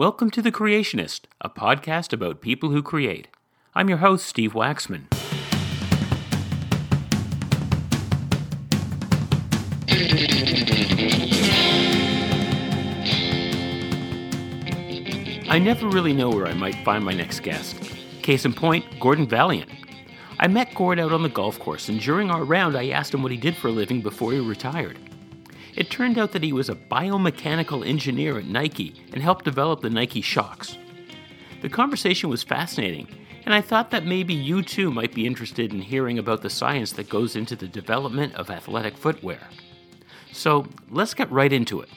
Welcome to The Creationist, a podcast about people who create. I'm your host, Steve Waxman. I never really know where I might find my next guest. Case in point, Gordon Valiant. I met Gord out on the golf course, and during our round, I asked him what he did for a living before he retired. It turned out that he was a biomechanical engineer at Nike and helped develop the Nike Shox. The conversation was fascinating, and I thought that maybe you too might be interested in hearing about the science that goes into the development of athletic footwear. So let's get right into it.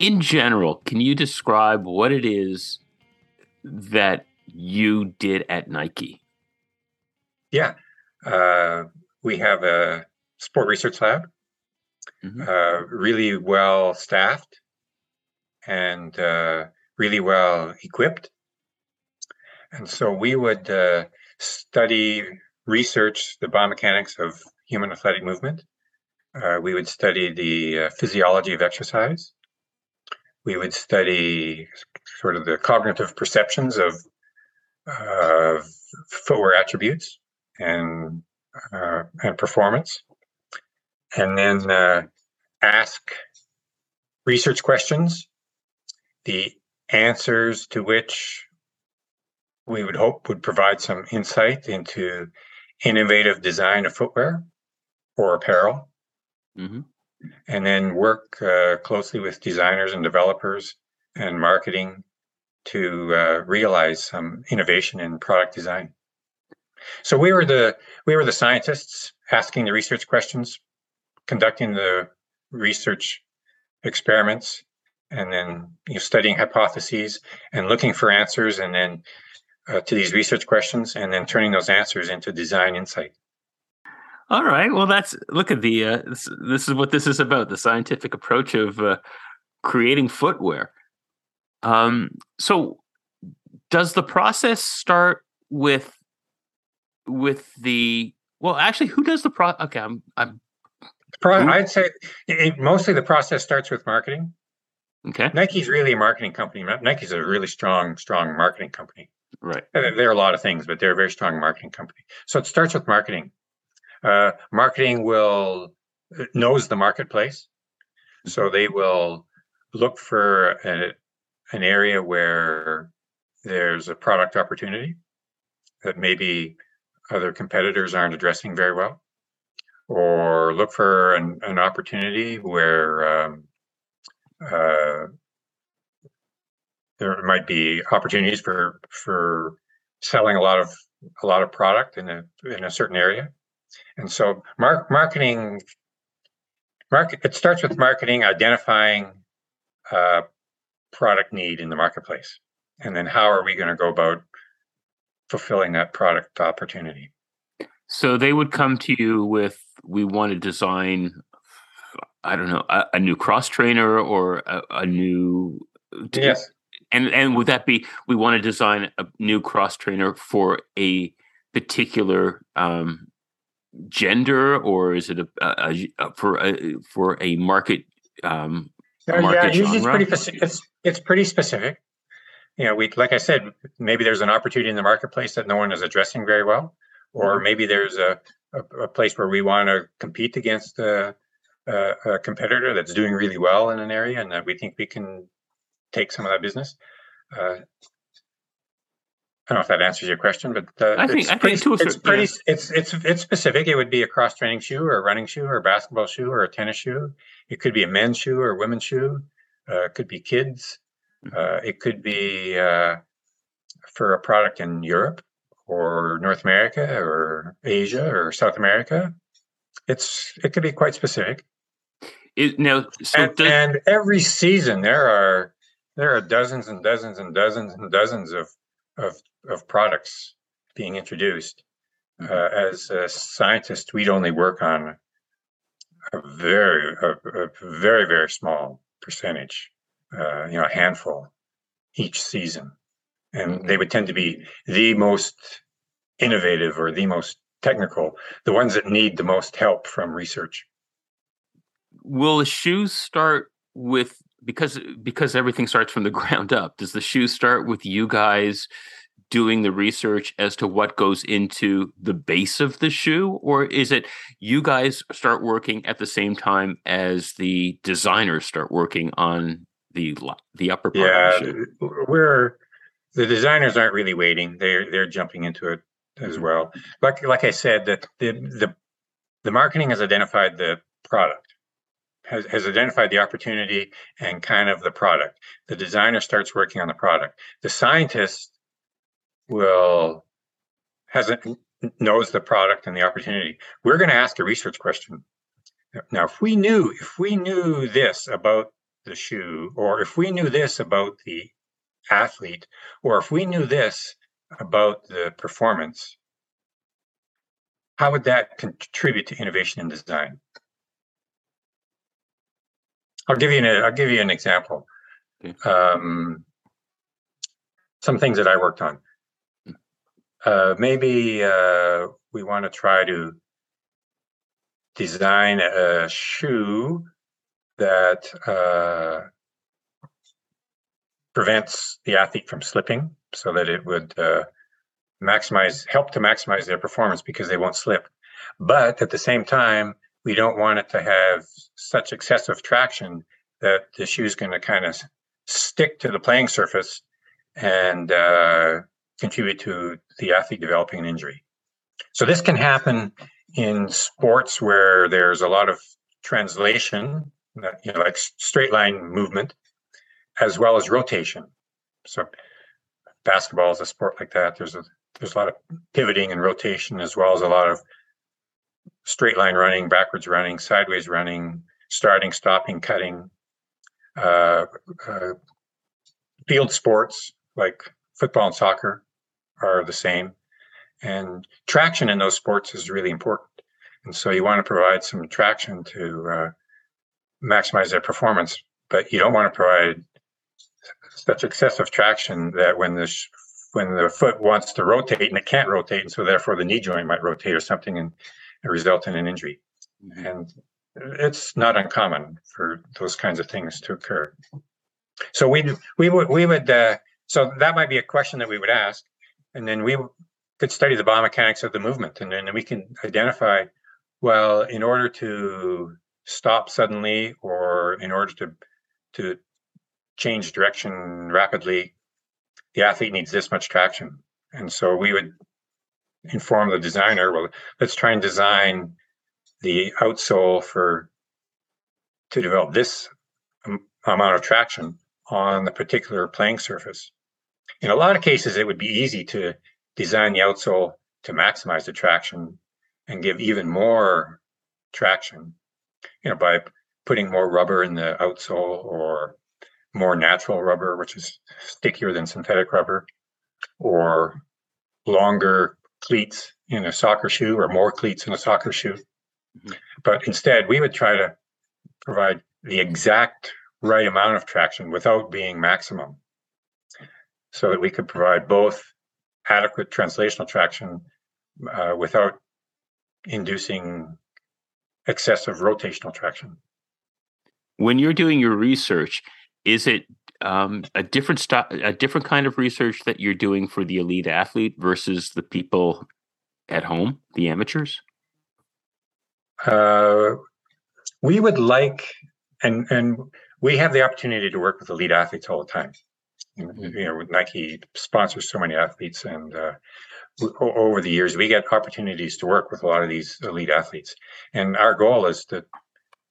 In general, can you describe what it is that you did at Nike? Yeah. Uh, we have a sport research lab, mm-hmm. uh, really well staffed and uh, really well equipped. And so we would uh, study, research the biomechanics of human athletic movement. Uh, we would study the uh, physiology of exercise. We would study sort of the cognitive perceptions of uh, footwear attributes and uh, and performance, and then uh, ask research questions, the answers to which we would hope would provide some insight into innovative design of footwear or apparel. Mm-hmm. And then work uh, closely with designers and developers and marketing to uh, realize some innovation in product design. So we were the we were the scientists asking the research questions, conducting the research experiments, and then you know, studying hypotheses and looking for answers, and then uh, to these research questions, and then turning those answers into design insight. All right. Well, that's look at the uh, this, this, is what this is about the scientific approach of uh, creating footwear. Um, so, does the process start with with the well? Actually, who does the pro? Okay, I'm. I'm Pro- I'd say it, mostly the process starts with marketing. Okay. Nike's really a marketing company. Nike's a really strong, strong marketing company. Right. There are a lot of things, but they're a very strong marketing company. So it starts with marketing. Uh, marketing will uh, knows the marketplace, so they will look for a, an area where there's a product opportunity that maybe other competitors aren't addressing very well, or look for an, an opportunity where um, uh, there might be opportunities for for selling a lot of a lot of product in a in a certain area, and so mark, marketing market it starts with marketing identifying uh, product need in the marketplace. And then how are we going to go about fulfilling that product opportunity? So they would come to you with, we want to design, I don't know, a, a new cross trainer or a, a new. Yes. And and would that be we want to design a new cross trainer for a particular um, gender, or is it a, a, a for a for a market um, yeah, usually it's pretty it's it's pretty specific. You know, we like I said, maybe there's an opportunity in the marketplace that no one is addressing very well, or maybe there's a, a, a place where we want to compete against a, a, a, competitor that's doing really well in an area, and that we think we can take some of that business. Uh, I don't know if that answers your question, but uh, I think, I pretty, think it's pretty, yeah. it's it's it's specific. It would be a cross training shoe, or a running shoe, or a basketball shoe, or a tennis shoe. It could be a men's shoe or a women's shoe. Uh, it could be kids. Mm-hmm. Uh, it could be uh, for a product in Europe or North America or Asia or South America. It's it could be quite specific. It, now, so and, does... and every season there are there are dozens and dozens and dozens and dozens of of, of products being introduced. Mm-hmm. Uh, as a scientist, we'd only work on a very, a, a very, very small percentage, uh, you know, a handful each season. And mm-hmm. they would tend to be the most innovative or the most technical, the ones that need the most help from research. Will the shoes start with because because everything starts from the ground up. Does the shoe start with you guys doing the research as to what goes into the base of the shoe, or is it you guys start working at the same time as the designers start working on the the upper part? Yeah, we're the designers aren't really waiting; they're they're jumping into it as mm-hmm. well. Like like I said, that the the the marketing has identified the product, has, has identified the opportunity and kind of the product. The designer starts working on the product. The scientist will hasn't knows the product and the opportunity. We're going to ask a research question. Now, if we knew if we knew this about the shoe, or if we knew this about the athlete, or if we knew this about the performance, how would that contribute to innovation in design? I'll give you an I'll give you an example. Um, some things that I worked on. Uh, maybe uh, we want to try to design a shoe that uh, prevents the athlete from slipping so that it would uh, maximize help to maximize their performance because they won't slip. But at the same time we don't want it to have such excessive traction that the shoe is going to kind of stick to the playing surface and uh, contribute to the athlete developing an injury. So this can happen in sports where there's a lot of translation you know like straight line movement as well as rotation so basketball is a sport like that there's a there's a lot of pivoting and rotation as well as a lot of straight line running, backwards running, sideways running, starting, stopping, cutting. Uh, uh, field sports like football and soccer are the same. And traction in those sports is really important. And so you want to provide some traction to uh, maximize their performance, but you don't want to provide such excessive traction that when the when the foot wants to rotate and it can't rotate, and so therefore the knee joint might rotate or something and, and result in an injury. Mm-hmm. And it's not uncommon for those kinds of things to occur. So we we would we would uh, so that might be a question that we would ask, and then we could study the biomechanics of the movement, and then we can identify well in order to stop suddenly or in order to to change direction rapidly the athlete needs this much traction. And so we would inform the designer, well, let's try and design the outsole for to develop this amount of traction on the particular playing surface. In a lot of cases, it would be easy to design the outsole to maximize the traction and give even more traction, you know, by putting more rubber in the outsole or more natural rubber, which is stickier than synthetic rubber, or longer cleats in a soccer shoe or more cleats in a soccer shoe. Mm-hmm. But instead, we would try to provide the exact right amount of traction without being maximum so that we could provide both adequate translational traction uh, without inducing excessive rotational traction. When you're doing your research, is it um, a different style, a different kind of research that you're doing for the elite athlete versus the people at home, the amateurs? Uh, we would like, and and we have the opportunity to work with elite athletes all the time. Mm-hmm. You know, Nike sponsors so many athletes, and uh, over the years, we get opportunities to work with a lot of these elite athletes. And our goal is to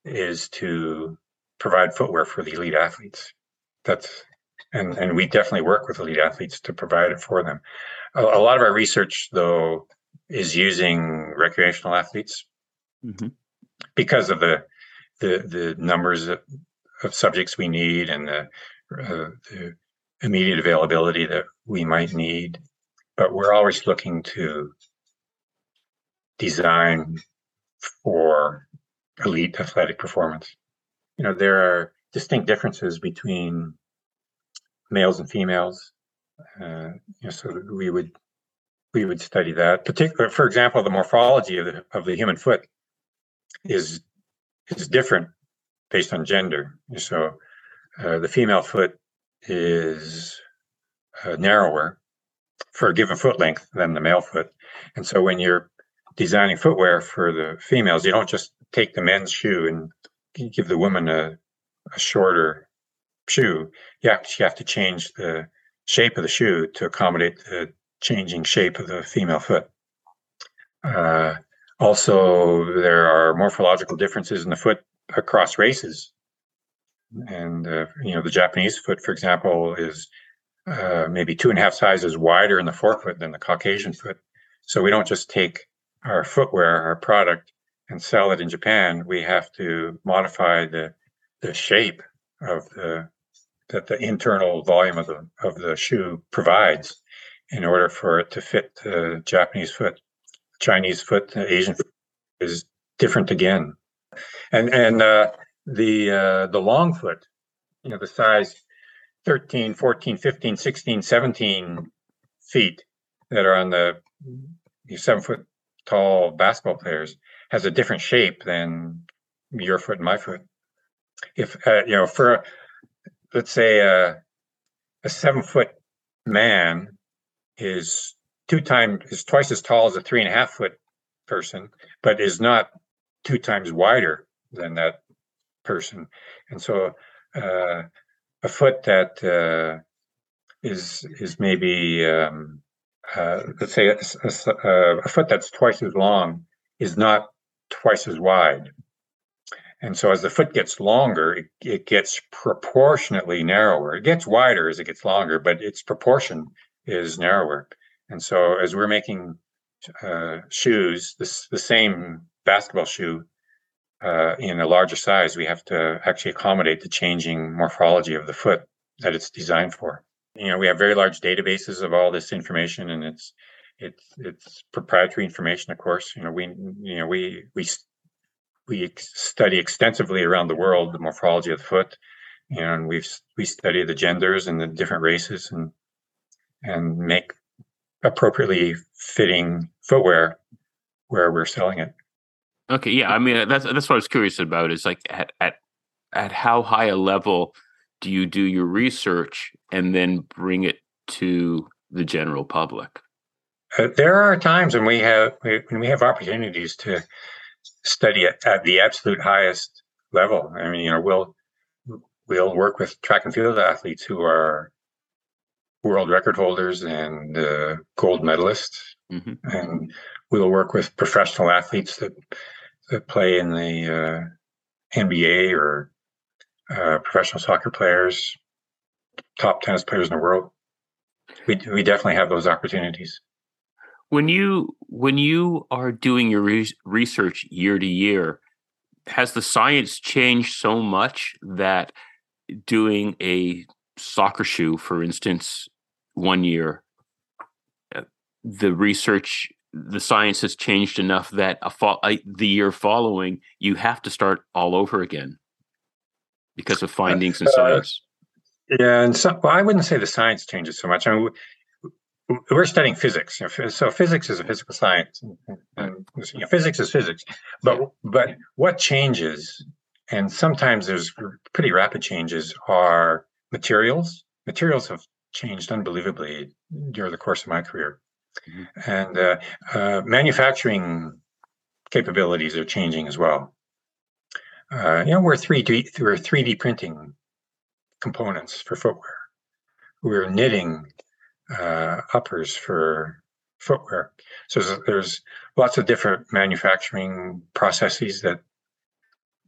is to provide footwear for the elite athletes. That's and and we definitely work with elite athletes to provide it for them. A, a lot of our research, though, is using recreational athletes mm-hmm. because of the the the numbers of, of subjects we need and the, uh, the immediate availability that we might need. But we're always looking to design for elite athletic performance you know there are distinct differences between males and females. Uh, you know, so we would we would study that. Particular, for example, the morphology of the of the human foot is is different based on gender. So uh, the female foot is uh, narrower for a given foot length than the male foot. And so when you're designing footwear for the females, you don't just take the men's shoe and give the woman a, a shorter shoe. You actually have to change the shape of the shoe to accommodate the changing shape of the female foot. Uh, also, there are morphological differences in the foot across races. And, uh, you know, the Japanese foot, for example, is uh, maybe two and a half sizes wider in the forefoot than the Caucasian foot. So we don't just take our footwear, our product, and sell it in Japan. We have to modify the the shape of the that the internal volume of the of the shoe provides in order for it to fit the Japanese foot. Chinese foot, the Asian foot is different again. And and uh, the uh, the long foot, you know, the size 13, 14, 15, 16, 17 feet that are on the seven foot tall basketball players has a different shape than your foot and my foot. If uh, you know, for let's say uh, a seven foot man is two times is twice as tall as a three and a half foot person, but is not two times wider than that person, and so uh, a foot that uh, is is maybe um, uh, let's say a, a, a, foot that's twice as long is not twice as wide. And so as the foot gets longer, it, it gets proportionately narrower. It gets wider as it gets longer, but its proportion is narrower. And so as we're making uh, shoes, this, the same basketball shoe uh, in a larger size, we have to actually accommodate the changing morphology of the foot that it's designed for. You know, we have very large databases of all this information, and it's it's it's proprietary information, of course. You know, we you know we we we study extensively around the world the morphology of the foot, and we've we study the genders and the different races, and and make appropriately fitting footwear where we're selling it. Okay, yeah, I mean uh, that's that's what I was curious about. Is like at at at how high a level do you do your research and then bring it to the general public? Uh, there are times when we have when we have opportunities to study it at the absolute highest level. I mean, you know, we'll we'll work with track and field athletes who are world record holders and uh, gold medalists, mm-hmm. and we'll work with professional athletes that that play in the uh, NBA or uh, professional soccer players, top tennis players in the world. We we definitely have those opportunities. When you when you are doing your re- research year to year, has the science changed so much that doing a soccer shoe, for instance, one year, uh, the research the science has changed enough that a fo- a, the year following you have to start all over again because of findings in uh, science. Yeah, and so well, I wouldn't say the science changes so much. I mean, we're studying physics, so physics is a physical science, and you know, physics is physics. But but what changes, and sometimes there's pretty rapid changes, are materials. Materials have changed unbelievably during the course of my career. Mm-hmm. And uh, uh, manufacturing capabilities are changing as well. Uh, you know, we're 3D, we're 3D printing components for footwear. We're knitting uh, uppers for footwear. So there's, lots of different manufacturing processes that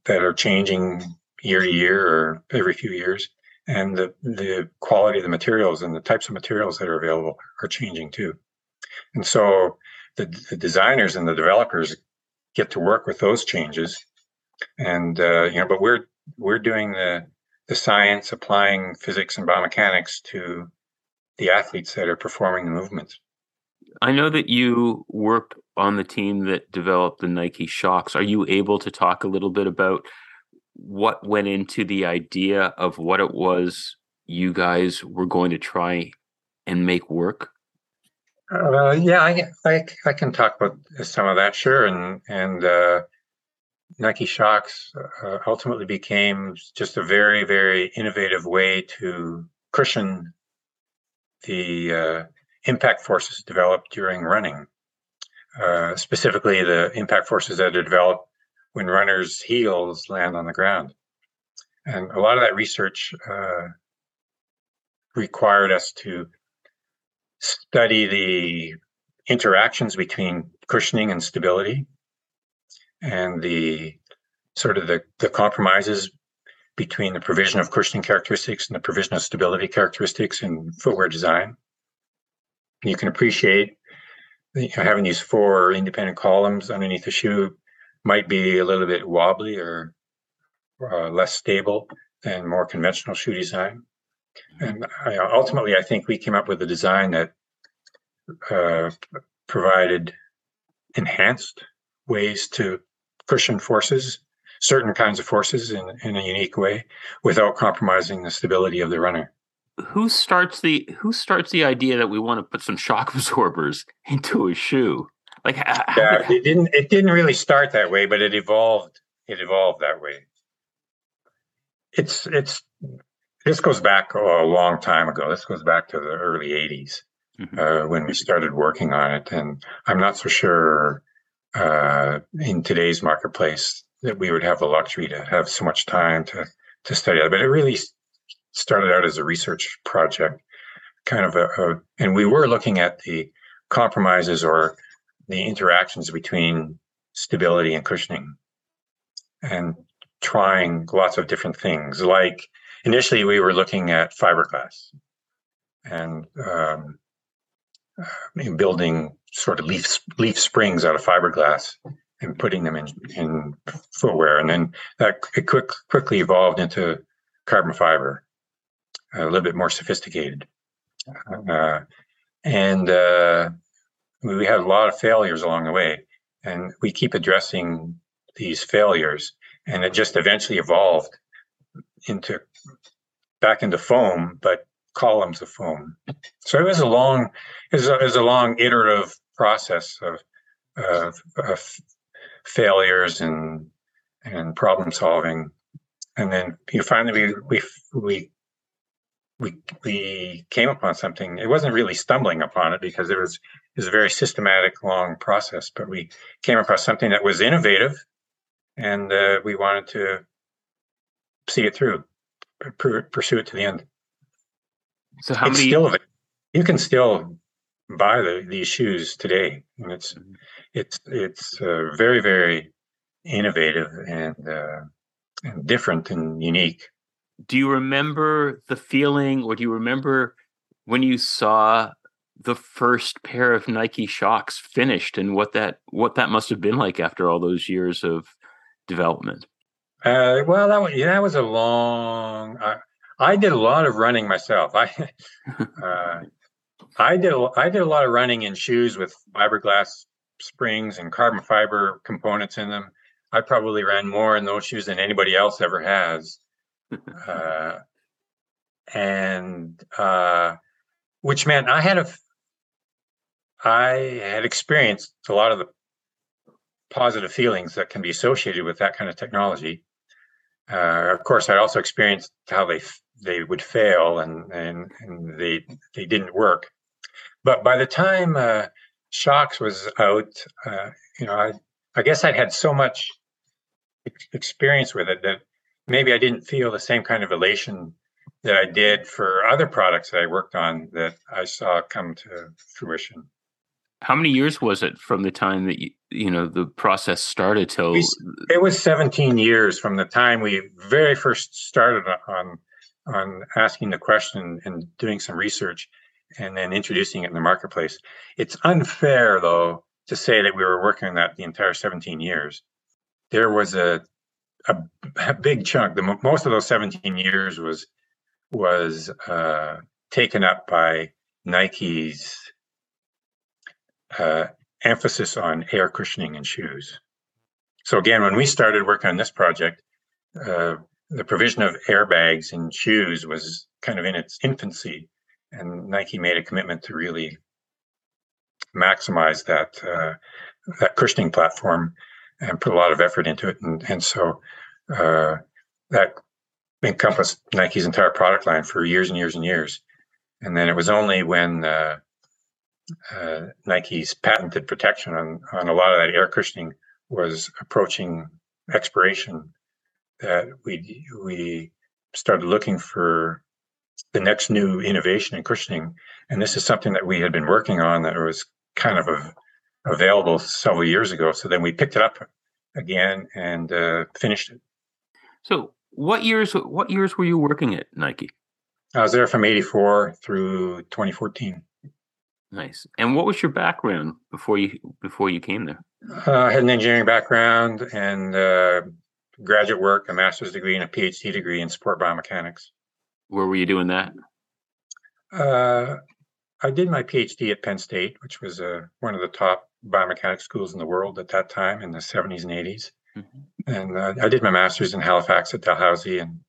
that are changing year to year or every few years and the the quality of the materials and the types of materials that are available are changing too. And so the, the designers and the developers get to work with those changes. And uh, you know, but we're we're doing the the science, applying physics and biomechanics to the athletes that are performing the movements. I know that you worked on the team that developed the Nike Shox. Are you able to talk a little bit about what went into the idea of what it was you guys were going to try and make work? Uh, yeah, I, I, I can talk about some of that, sure. And and uh, Nike Shox uh, ultimately became just a very, very innovative way to cushion the uh, impact forces developed during running. Uh, specifically, the impact forces that are developed when runners' heels land on the ground. And a lot of that research uh, required us to study the interactions between cushioning and stability and the sort of the, the compromises between the provision of cushioning characteristics and the provision of stability characteristics in footwear design. You can appreciate you know, having these four independent columns underneath the shoe might be a little bit wobbly or uh, less stable than more conventional shoe design. And I, ultimately, I think we came up with a design that uh, provided enhanced ways to cushion forces, certain kinds of forces in, in a unique way, without compromising the stability of the runner. Who starts the Who starts the idea that we want to put some shock absorbers into a shoe? Like, how, yeah, it didn't. It didn't really start that way, but it evolved. It evolved that way. It's it's this goes back a long time ago. This goes back to the early 80s mm-hmm. uh, when we started working on it. And I'm not so sure uh, in today's marketplace that we would have the luxury to have so much time to, to study it. But it really started out as a research project, kind of a, a and we were looking at the compromises or the interactions between stability and cushioning and trying lots of different things like initially we were looking at fiberglass and um, uh, building sort of leaf leaf springs out of fiberglass and putting them in in footwear, and then that it quick, quickly evolved into carbon fiber, a little bit more sophisticated, uh, and uh, we had a lot of failures along the way, and we keep addressing these failures, and it just eventually evolved into back into foam, but columns of foam. So it was a long, it was a, it was a long iterative process of, of, of failures and and problem solving, and then you finally we we we we we came upon something. It wasn't really stumbling upon it because it was it was a very systematic, long process. But we came across something that was innovative, and uh, we wanted to see it through pursue it to the end. So how it's many? Still, you can still buy the, these shoes today, and it's mm-hmm. it's it's uh, very very innovative and uh, and different and unique. Do you remember the feeling, or do you remember when you saw the first pair of Nike Shox finished, and what that what that must have been like after all those years of development? Uh, well, that was, yeah, that was a long. I, I did a lot of running myself. I uh, I did a, I did a lot of running in shoes with fiberglass springs and carbon fiber components in them. I probably ran more in those shoes than anybody else ever has, uh, and uh, which meant I had a I had experienced a lot of the positive feelings that can be associated with that kind of technology. Uh, of course, I also experienced how they they would fail and and, and they they didn't work. But by the time uh, Shox was out, uh, you know, I I guess I'd had so much experience with it that maybe I didn't feel the same kind of elation that I did for other products that I worked on that I saw come to fruition. How many years was it from the time that you, you know the process started till it was 17 years from the time we very first started on on asking the question and doing some research and then introducing it in the marketplace. It's unfair though to say that we were working on that the entire 17 years. There was a a, a big chunk the most of those 17 years was was uh, taken up by nike's uh, emphasis on air cushioning in shoes. So again, when we started working on this project, uh, the provision of airbags in shoes was kind of in its infancy, and Nike made a commitment to really maximize that uh, that cushioning platform. and put a lot of effort into it. And, and so uh, that encompassed Nike's entire product line for years and years and years. And then it was only when uh, uh, Nike's patented protection on, on a lot of that air cushioning was approaching expiration that we we started looking for the next new innovation in cushioning. And this is something that we had been working on that was kind of a, available several years ago. So then we picked it up again and uh, finished it. So what years what years were you working at Nike? I was there from 84 through 2014. Nice. And what was your background before you before you came there? Uh, I had an engineering background and uh, graduate work, a master's degree and a PhD degree in sport biomechanics. Where were you doing that? Uh, I did my PhD at Penn State, which was uh, one of the top biomechanics schools in the world at that time in the 70s and 80s. Mm-hmm. And uh, I did my master's in Halifax at Dalhousie, and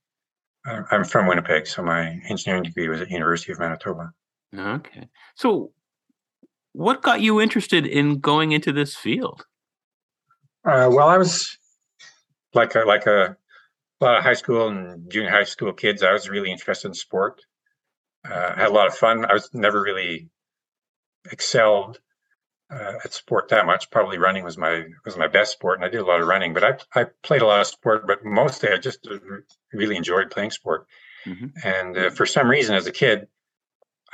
I'm from Winnipeg, so my engineering degree was at University of Manitoba. Okay. So, what got you interested in going into this field? Uh, well, I was like a, like a, a, lot of high school and junior high school kids. I was really interested in sport. Uh, had a lot of fun. I was never really excelled uh, at sport that much. Probably running was my was my best sport, and I did a lot of running. But I I played a lot of sport, but mostly I just really enjoyed playing sport. Mm-hmm. And uh, for some reason, as a kid,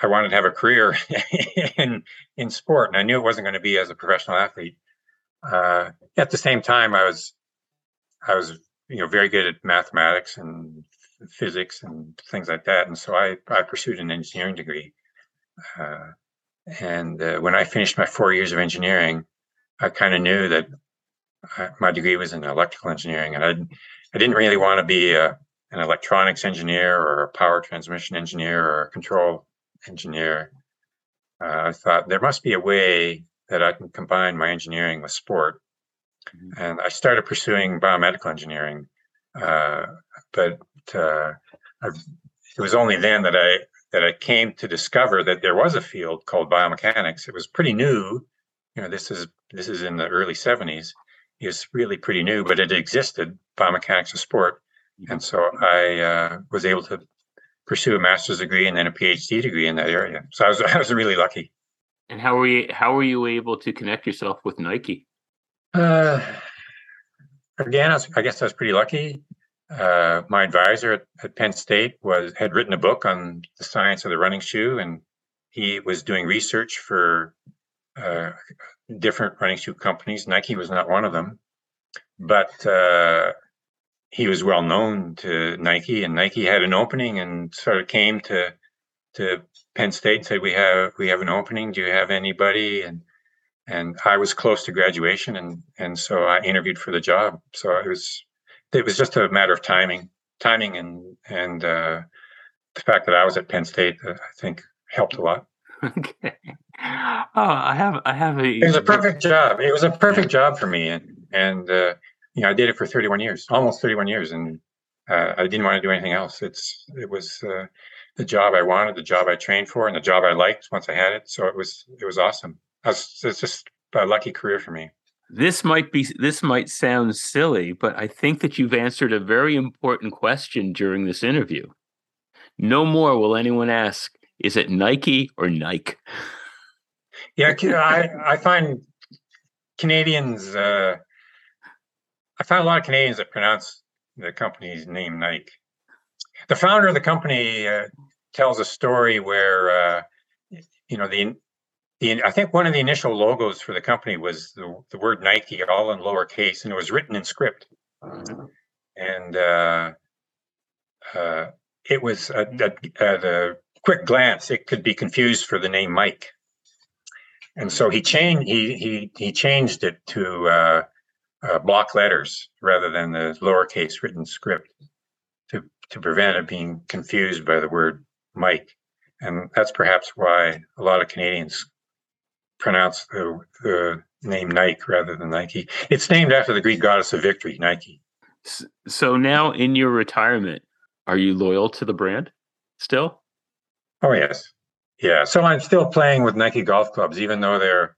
I wanted to have a career in in sport, and I knew it wasn't going to be as a professional athlete. Uh, at the same time, I was I was you know very good at mathematics and physics and things like that, and so I I pursued an engineering degree. Uh, and uh, when I finished my four years of engineering, I kind of knew that I, my degree was in electrical engineering, and I I didn't really want to be a, an electronics engineer or a power transmission engineer or a control engineer. Uh, I thought there must be a way that I can combine my engineering with sport, mm-hmm. and I started pursuing biomedical engineering. Uh, but uh, it was only then that I that I came to discover that there was a field called biomechanics. It was pretty new. You know, this is this is in the early 70s. It's really pretty new, but it existed, biomechanics of sport. Mm-hmm. And so I uh, was able to pursue a master's degree and then a PhD degree in that area. So I was I was really lucky. And how were you how were you able to connect yourself with Nike? Uh, again, I, guess I was pretty lucky uh, my advisor at, at, Penn State was had written a book on the science of the running shoe, and he was doing research for uh, different running shoe companies. Nike was not one of them, but uh, he was well known to Nike, and Nike had an opening, and sort of came to to Penn State and said, "We have we have an opening. Do you have anybody?" and and I was close to graduation, and and so I interviewed for the job. So it was it was just a matter of timing, timing, and and uh, the fact that I was at Penn State, uh, I think, helped a lot. Okay. Oh, I have, I have a. It was a perfect job. It was a perfect job for me, and and uh, you know, I did it for 31 years, almost 31 years, and uh, I didn't want to do anything else. It's it was uh, the job I wanted, the job I trained for, and the job I liked once I had it. So it was it was awesome. Was, it's just a lucky career for me this might be this might sound silly, but I think that you've answered a very important question during this interview. No more will anyone ask, is it Nike or Nike? Yeah, I, I find Canadians, uh, I find a lot of Canadians that pronounce the company's name Nike. The founder of the company uh, tells a story where, uh, you know, the the I think one of the initial logos for the company was the, the word Nike all in lowercase, and it was written in script. And uh, uh, it was at, at, a quick glance, it could be confused for the name Mike. And so he changed he he he changed it to uh, uh block letters rather than the lowercase written script to to prevent it being confused by the word Mike. And that's perhaps why a lot of Canadians pronounce the, the name Nike rather than Nike. It's named after the Greek goddess of victory, Nike. So now in your retirement, are you loyal to the brand still? Oh yes. Yeah. So I'm still playing with Nike golf clubs, even though they're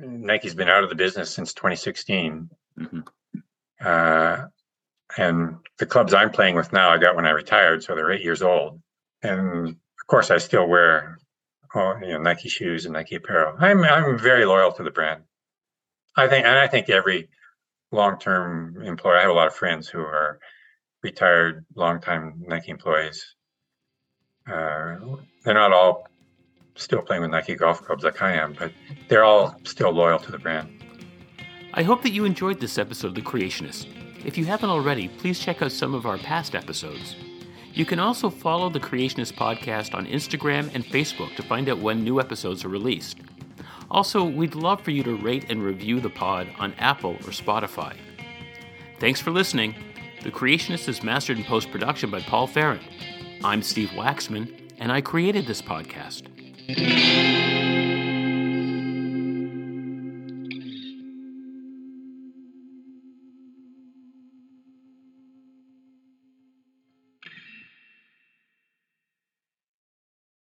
Nike's been out of the business since 2016. Mm-hmm. Uh, and the clubs I'm playing with now, I got when I retired, so they're eight years old. And of course, I still wear all, you know, Nike shoes and Nike apparel. I'm I'm very loyal to the brand. I think, and I think every long-term employer. I have a lot of friends who are retired, long-time Nike employees. Uh, they're not all still playing with Nike golf clubs like I am, but they're all still loyal to the brand. I hope that you enjoyed this episode of The Creationist. If you haven't already, please check out some of our past episodes. You can also follow the Creationist podcast on Instagram and Facebook to find out when new episodes are released. Also, we'd love for you to rate and review the pod on Apple or Spotify. Thanks for listening. The Creationist is mastered in post production by Paul Farrant. I'm Steve Waxman, and I created this podcast.